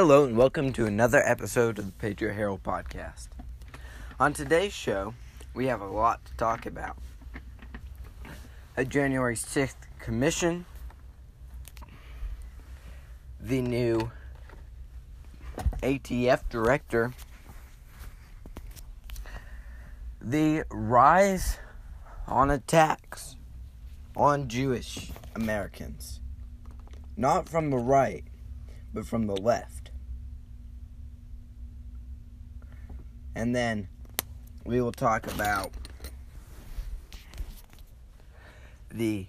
Hello, and welcome to another episode of the Patriot Herald podcast. On today's show, we have a lot to talk about. A January 6th commission, the new ATF director, the rise on attacks on Jewish Americans. Not from the right, but from the left. And then we will talk about the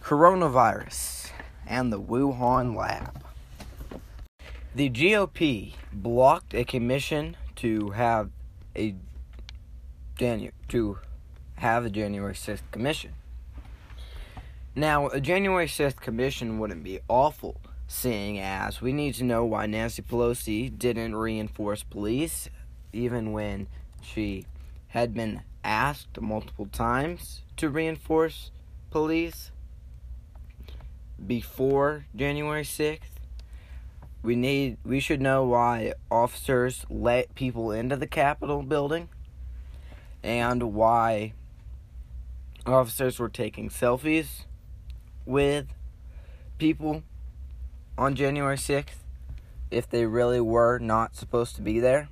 coronavirus and the Wuhan lab. The GOP blocked a commission to have a Janu- to have a January 6th commission. Now, a January 6th commission wouldn't be awful, seeing as we need to know why Nancy Pelosi didn't reinforce police, even when she had been asked multiple times to reinforce police before January 6th. We need we should know why officers let people into the Capitol building and why officers were taking selfies with people on January 6th if they really were not supposed to be there.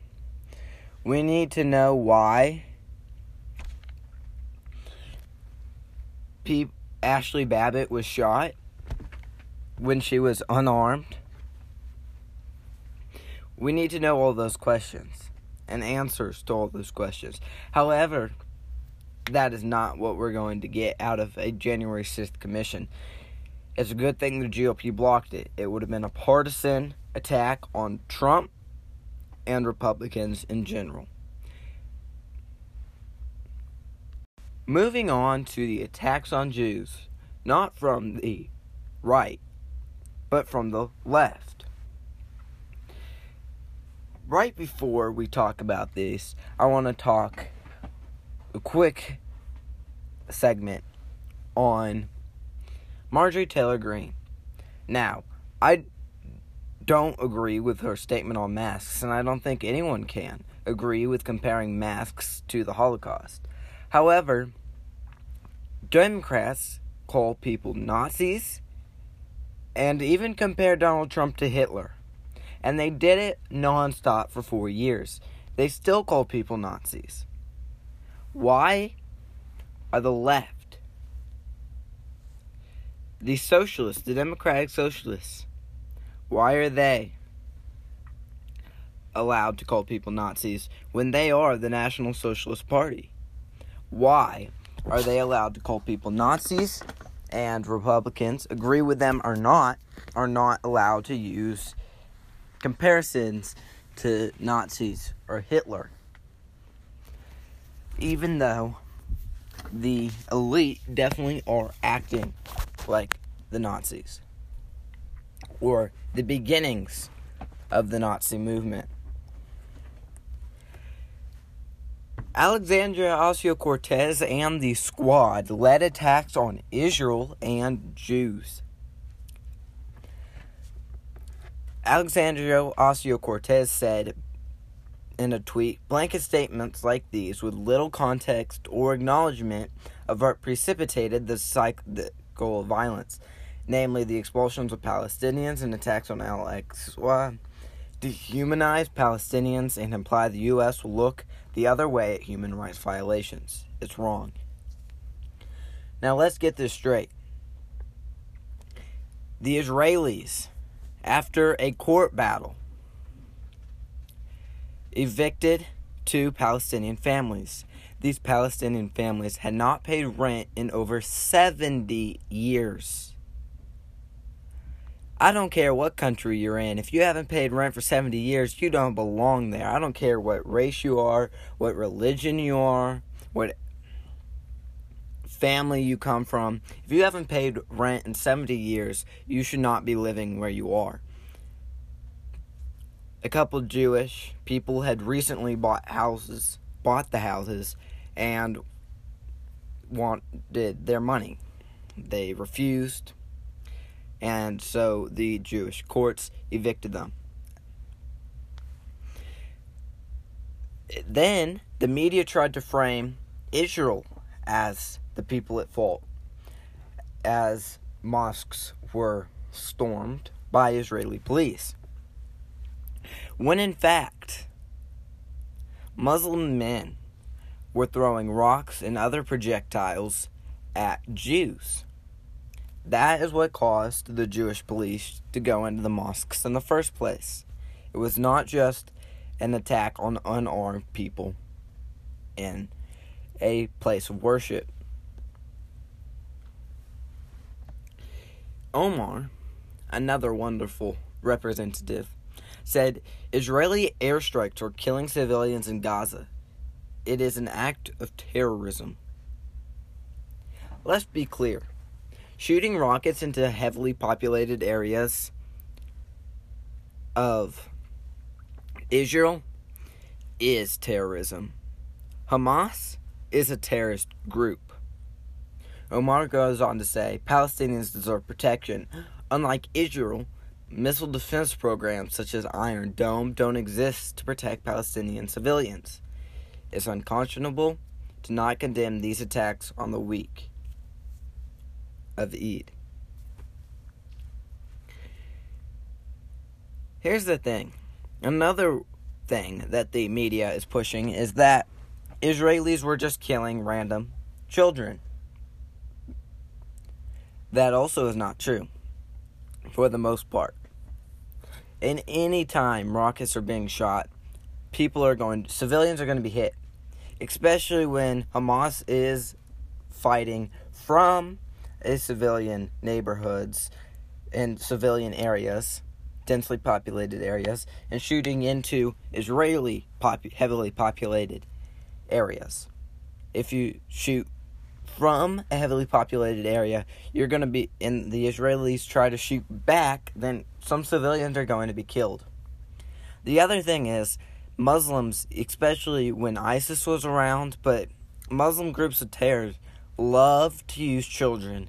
We need to know why Pe- Ashli Babbitt was shot when she was unarmed. We need to know all those questions and answers to all those questions. However, that is not what we're going to get out of a January 6th commission. It's a good thing the GOP blocked it. It would have been a partisan attack on Trump and Republicans in general. Moving on to the attacks on Jews, not from the right, but from the left. Right before we talk about this, I want to talk a quick segment on Marjorie Taylor Greene. Now, I don't agree with her statement on masks, and I don't think anyone can agree with comparing masks to the Holocaust. However, Democrats call people Nazis and even compare Donald Trump to Hitler. And they did it nonstop for four years. They still call people Nazis. Why are the left, the socialists, the democratic socialists, why are they allowed to call people Nazis when they are the National Socialist Party? Why are they allowed to call people Nazis and Republicans, agree with them or not, are not allowed to use comparisons to Nazis or Hitler? even though the elite definitely are acting like the Nazis or the beginnings of the Nazi movement. Alexandria Ocasio Cortez and the squad led attacks on Israel and Jews. Alexandria Ocasio Cortez said in a tweet blanket statements like these with little context or acknowledgement of what precipitated the cycle of violence, namely the expulsions of Palestinians and attacks on Al Aqsa, dehumanize Palestinians and imply the U.S. will look the other way at human rights violations. It's wrong. Now let's get this straight. The Israelis, after a court battle, evicted two Palestinian families. These Palestinian families had not paid rent in over 70 years. I don't care what country you're in. If you haven't paid rent for 70 years, you don't belong there. I don't care what race you are, what religion you are, what family you come from. If you haven't paid rent in 70 years, you should not be living where you are. A couple Jewish people had recently bought houses, bought the houses, and wanted their money. They refused and so the Jewish courts evicted them. Then the media tried to frame Israel as the people at fault, as mosques were stormed by Israeli police. When in fact, Muslim men were throwing rocks and other projectiles at Jews. That is what caused the Jewish police to go into the mosques in the first place. It was not just an attack on unarmed people in a place of worship. Omar, another wonderful representative, said Israeli airstrikes are killing civilians in Gaza. It is an act of terrorism. Let's be clear. Shooting rockets into heavily populated areas of Israel is terrorism. Hamas is a terrorist group. Omar goes on to say Palestinians deserve protection. Unlike Israel, missile defense programs such as Iron Dome don't exist to protect Palestinian civilians. It's unconscionable to not condemn these attacks on the weak of Eid. Here's the thing. Another thing that the media is pushing is that Israelis were just killing random children. That also is not true, for the most part. In any time rockets are being shot, people are going, civilians are going to be hit, especially when Hamas is fighting from civilian neighborhoods and civilian areas, densely populated areas, and shooting into Israeli pop- heavily populated areas. If you shoot from a heavily populated area, you're going to be, and the Israelis try to shoot back, then some civilians are going to be killed. The other thing is, Muslims, especially when ISIS was around, but Muslim groups of terror love to use children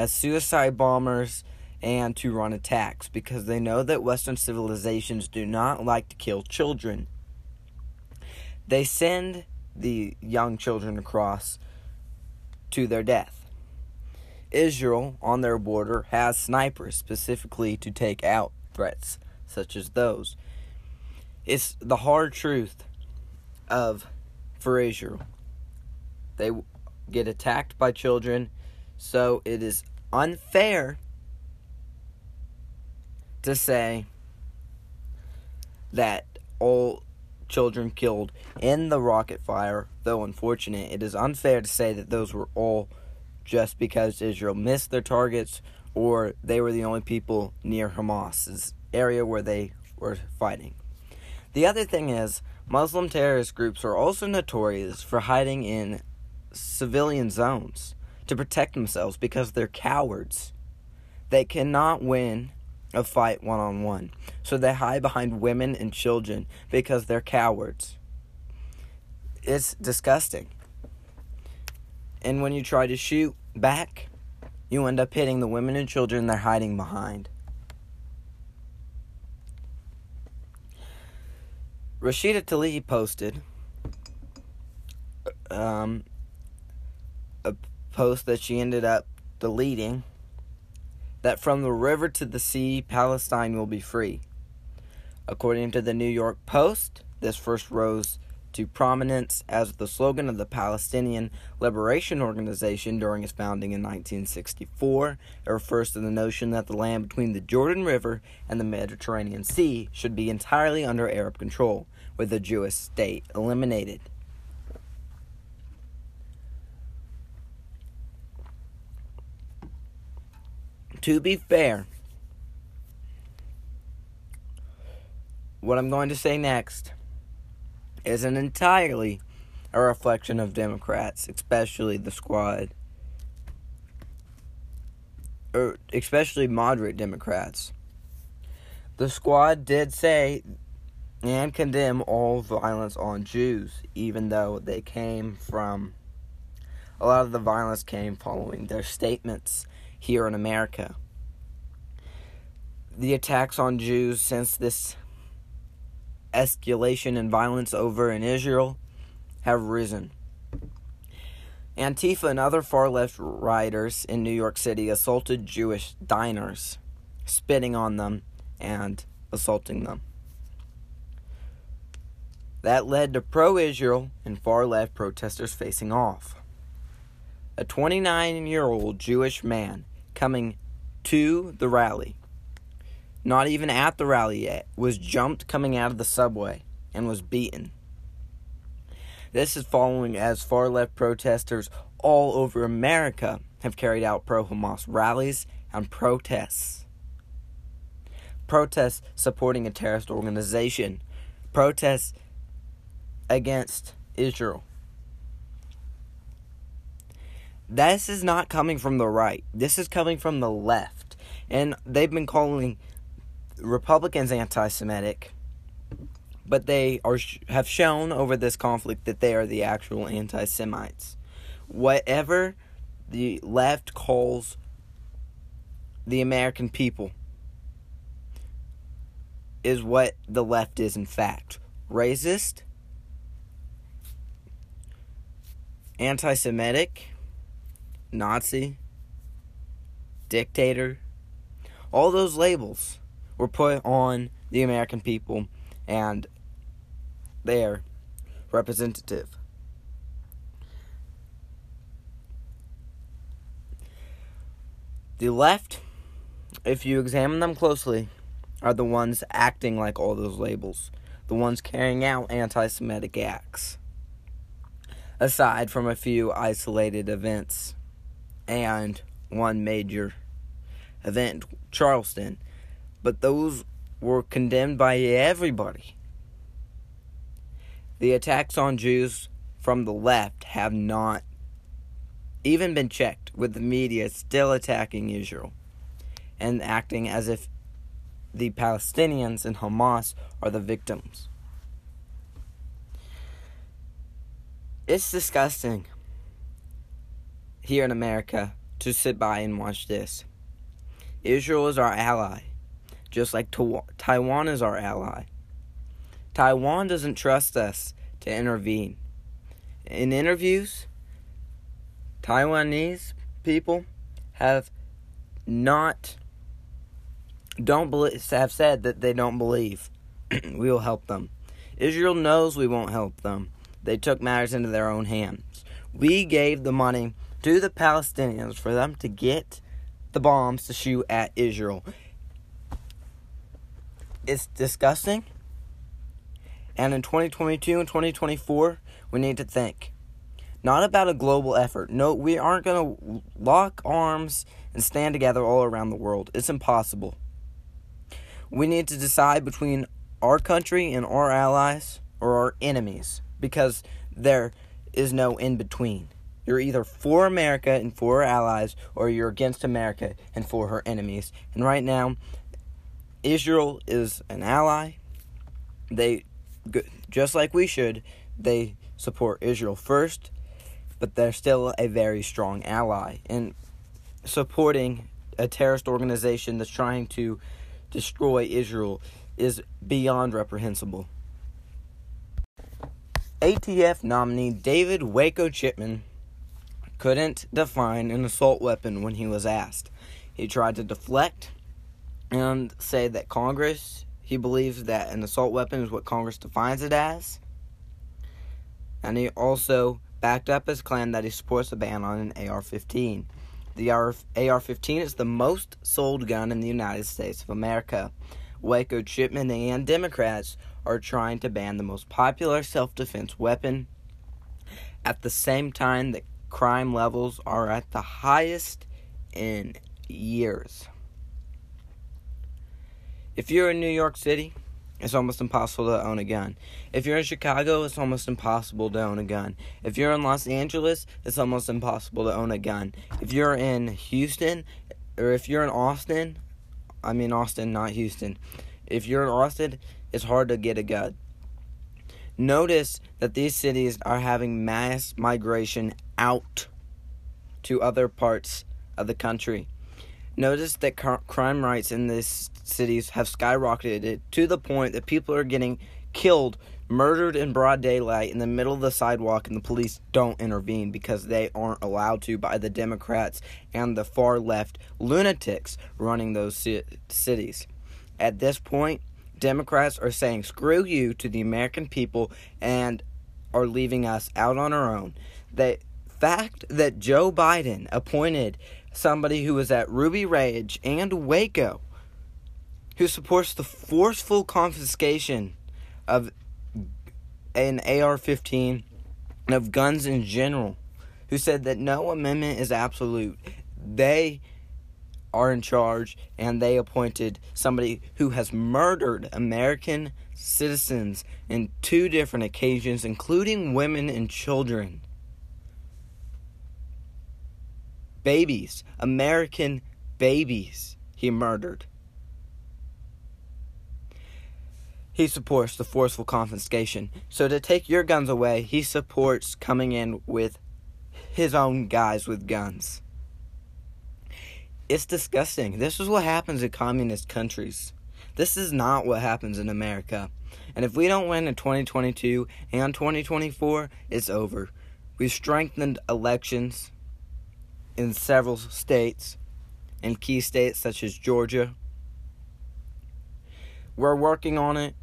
as suicide bombers and to run attacks because they know that Western civilizations do not like to kill children. They send the young children across to their death. Israel, on their border, has snipers specifically to take out threats such as those. It's the hard truth of for Israel. They get attacked by children, so it is unfair to say that all children killed in the rocket fire, though unfortunate, it is unfair to say that those were all just because Israel missed their targets or they were the only people near Hamas's area where they were fighting. The other thing is, Muslim terrorist groups are also notorious for hiding in civilian zones to protect themselves because they're cowards. They cannot win a fight one on one. So they hide behind women and children because they're cowards. It's disgusting. And when you try to shoot back, you end up hitting the women and children they're hiding behind. Rashida Tlaib posted um, post that she ended up deleting that from the river to the sea, Palestine will be free. According to the New York Post, this first rose to prominence as the slogan of the Palestinian Liberation Organization during its founding in 1964. It refers to the notion that the land between the Jordan River and the Mediterranean Sea should be entirely under Arab control, with the Jewish state eliminated. To be fair, what I'm going to say next isn't entirely a reflection of Democrats, especially the squad, or especially moderate Democrats. The squad did say and condemn all violence on Jews, even though they came from a lot of the violence came following their statements here in America. The attacks on Jews since this escalation in violence over in Israel have risen. Antifa and other far left rioters in New York City assaulted Jewish diners, spitting on them and assaulting them. That led to pro Israel and far left protesters facing off. A 29 year old Jewish man coming to the rally, not even at the rally yet, was jumped coming out of the subway and was beaten. This is following as far left protesters all over America have carried out pro Hamas rallies and protests. Protests supporting a terrorist organization. Protests against Israel. This is not coming from the right. This is coming from the left. And they've been calling Republicans anti Semitic, but they are have shown over this conflict that they are the actual anti Semites. Whatever the left calls the American people is what the left is, in fact racist, anti Semitic, Nazi, dictator. All those labels were put on the American people and their representative. The left, if you examine them closely, are the ones acting like all those labels, the ones carrying out anti Semitic acts aside from a few isolated events and one major event, Charleston. But those were condemned by everybody. The attacks on Jews from the left have not even been checked, with the media still attacking Israel and acting as if the Palestinians and Hamas are the victims. It's disgusting here in America to sit by and watch this. Israel is our ally, just like Taiwan is our ally. Taiwan doesn't trust us to intervene. In interviews, Taiwanese people have not don't believe, have said that they don't believe we will help them. Israel knows we won't help them they took matters into their own hands. We gave the money to the Palestinians for them to get the bombs to shoot at Israel. It's disgusting. And in 2022 and 2024, we need to think not about a global effort. No, we aren't going to lock arms and stand together all around the world. It's impossible. We need to decide between our country and our allies or our enemies because there is no in between. You're either for America and for her allies, or you're against America and for her enemies. And right now, Israel is an ally. They, just like we should, they support Israel first, but they're still a very strong ally. And supporting a terrorist organization that's trying to destroy Israel is beyond reprehensible. ATF nominee David Waco Chipman couldn't define an assault weapon when he was asked. He tried to deflect and say that Congress, he believes that an assault weapon is what Congress defines it as. And he also backed up his claim that he supports a ban on an AR 15. The AR 15 is the most sold gun in the United States of America. Waco Chipman and Democrats are trying to ban the most popular self defense weapon at the same time that crime levels are at the highest in years. If you're in New York City, it's almost impossible to own a gun. If you're in Chicago, it's almost impossible to own a gun. If you're in Los Angeles, it's almost impossible to own a gun. If you're in Houston, or if you're in Austin, I mean Austin, not Houston. If you're in Austin, it's hard to get a gun. Notice that these cities are having mass migration out to other parts of the country. Notice that crime rates in these cities have skyrocketed to the point that people are getting killed, murdered in broad daylight in the middle of the sidewalk, and the police don't intervene because they aren't allowed to by the Democrats and the far left lunatics running those cities. At this point, Democrats are saying screw you to the American people and are leaving us out on our own. The fact that Joe Biden appointed somebody who was at Ruby Ridge and Waco who supports the forceful confiscation of an AR 15 and of guns in general, who said that no amendment is absolute. They are in charge and they appointed somebody who has murdered American citizens in two different occasions, including women and children. Babies, American babies, he murdered. He supports the forceful confiscation. So, to take your guns away, he supports coming in with his own guys with guns. It's disgusting. This is what happens in communist countries. This is not what happens in America. And if we don't win in 2022 and 2024, it's over. We've strengthened elections in several states, in key states such as Georgia. We're working on it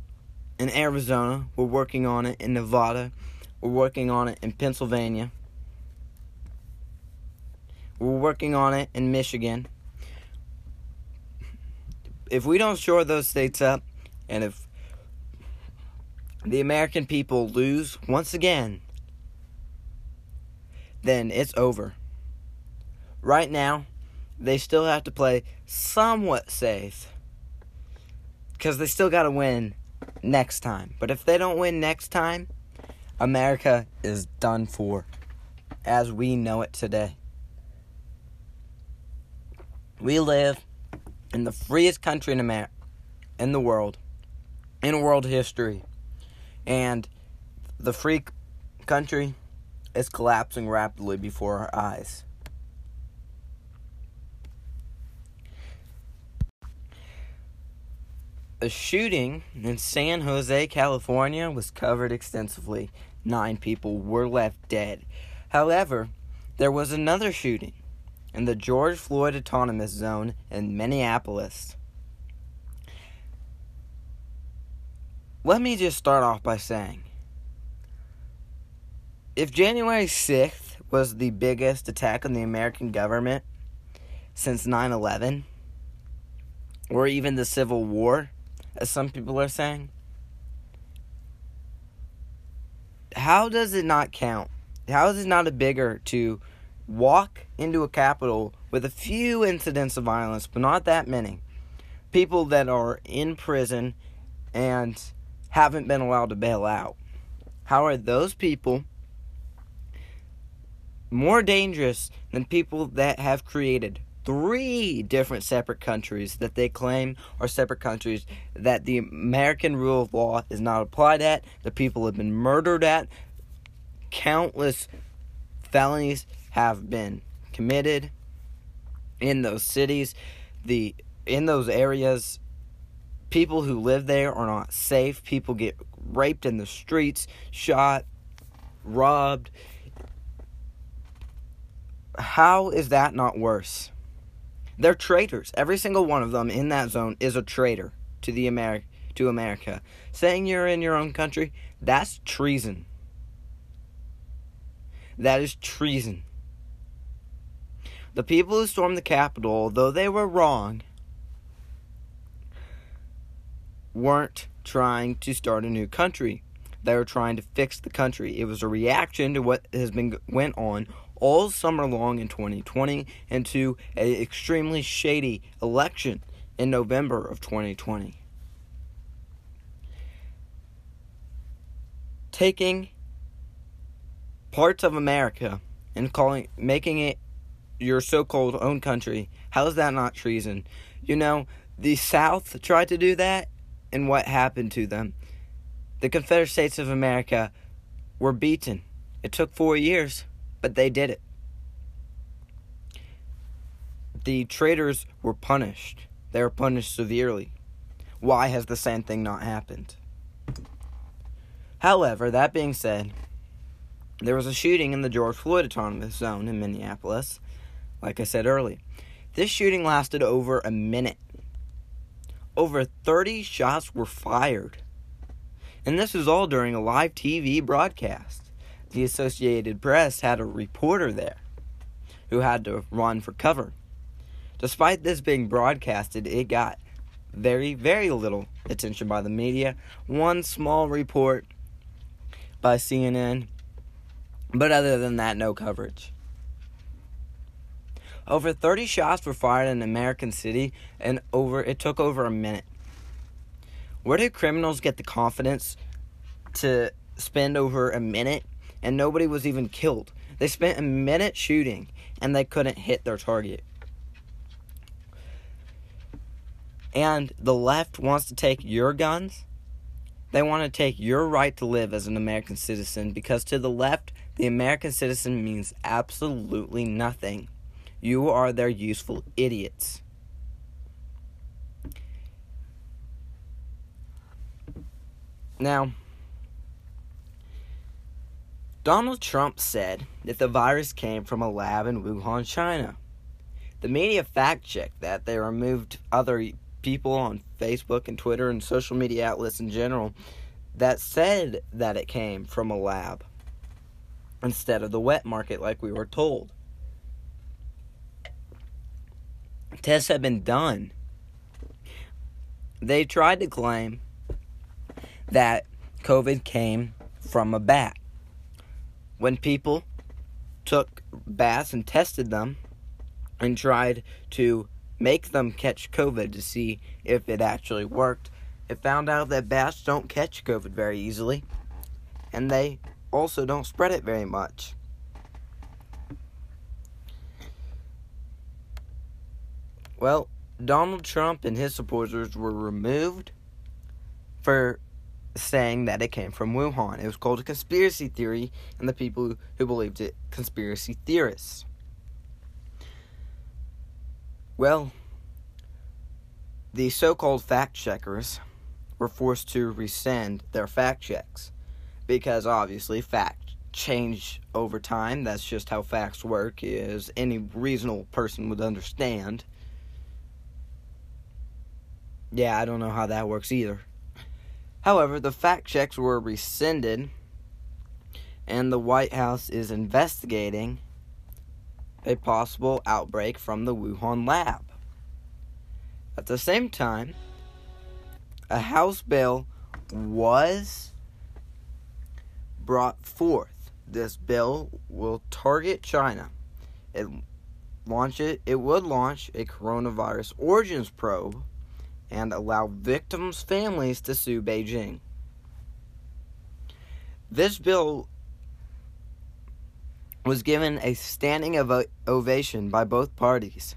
in Arizona. We're working on it in Nevada. We're working on it in Pennsylvania. We're working on it in Michigan if we don't shore those states up, and if the American people lose once again, then it's over. Right now, they still have to play somewhat safe because they still got to win next time. But if they don't win next time, America is done for as we know it today. We live in the freest country in America, in the world, in world history, and the free country is collapsing rapidly before our eyes. A shooting in San Jose, California was covered extensively. Nine people were left dead. However, there was another shooting in the George Floyd Autonomous Zone in Minneapolis. Let me just start off by saying if January 6th was the biggest attack on the American government since 9 11, or even the Civil War, as some people are saying, how does it not count? How is it not a bigger to walk into a capital with a few incidents of violence, but not that many. People that are in prison and haven't been allowed to bail out. How are those people more dangerous than people that have created three different separate countries that they claim are separate countries that the American rule of law is not applied at, the people have been murdered at, countless felonies have been committed in those cities. The in those areas, people who live there are not safe. People get raped in the streets, shot, robbed. How is that not worse? They're traitors. Every single one of them in that zone is a traitor to the Ameri- to America. Saying you're in your own country, that's treason. That is treason. The people who stormed the Capitol, though they were wrong, weren't trying to start a new country. They were trying to fix the country. It was a reaction to what has been went on all summer long in 2020 and to an extremely shady election in November of 2020. Taking parts of America and calling making it your so-called own country. How is that not treason? You know, the South tried to do that, and what happened to them? The Confederate States of America were beaten. It took four years, but they did it. The traitors were punished. They were punished severely. Why has the same thing not happened? However, that being said, there was a shooting in the George Floyd Autonomous Zone in Minneapolis, like I said earlier. This shooting lasted over a minute. Over 30 shots were fired. And this was all during a live TV broadcast. The Associated Press had a reporter there who had to run for cover. Despite this being broadcasted, it got very, very little attention by the media. One small report by CNN, but other than that, no coverage. Over 30 shots were fired in American City, and over it took over a minute. Where did criminals get the confidence to spend over a minute and nobody was even killed? They spent a minute shooting and they couldn't hit their target. And the left wants to take your guns. They want to take your right to live as an American citizen because to the left, the American citizen means absolutely nothing. You are their useful idiots. Now, Donald Trump said that the virus came from a lab in Wuhan, China. The media fact checked that. They removed other people on Facebook and Twitter and social media outlets in general that said that it came from a lab instead of the wet market like we were told. Tests have been done. They tried to claim that COVID came from a bat. When people took bats and tested them and tried to make them catch COVID to see if it actually worked, it found out that bats don't catch COVID very easily and they also don't spread it very much. Well, Donald Trump and his supporters were removed for saying that it came from Wuhan. It was called a conspiracy theory, and the people who believed it, conspiracy theorists. Well, the so called fact checkers were forced to rescind their fact checks because obviously facts change over time. That's just how facts work, as any reasonable person would understand. Yeah, I don't know how that works either. However, the fact checks were rescinded, and the White House is investigating a possible outbreak from the Wuhan lab. At the same time, a House bill was brought forth. This bill will target China. It launch it it would launch a coronavirus origins probe and allow victims' families to sue Beijing. This bill was given a standing ovation by both parties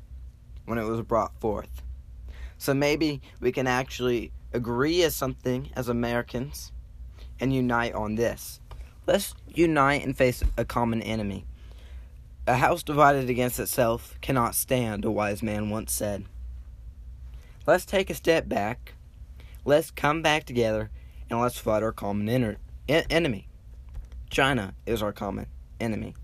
when it was brought forth. So maybe we can actually agree as something as Americans and unite on this. Let's unite and face a common enemy. A house divided against itself cannot stand, a wise man once said. Let's take a step back. Let's come back together and let's fight our common en- enemy. China is our common enemy.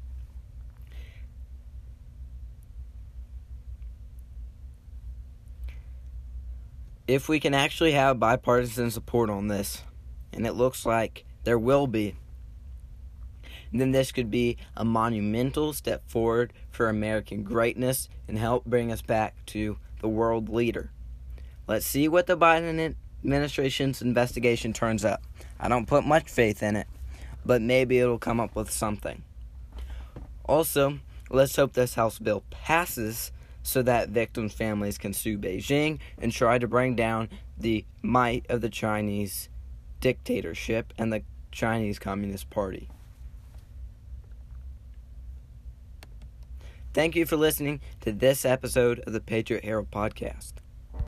If we can actually have bipartisan support on this, and it looks like there will be, then this could be a monumental step forward for American greatness and help bring us back to the world leader. Let's see what the Biden administration's investigation turns up. I don't put much faith in it, but maybe it'll come up with something. Also, let's hope this House bill passes so that victims' families can sue Beijing and try to bring down the might of the Chinese dictatorship and the Chinese Communist Party. Thank you for listening to this episode of the Patriot Herald Podcast.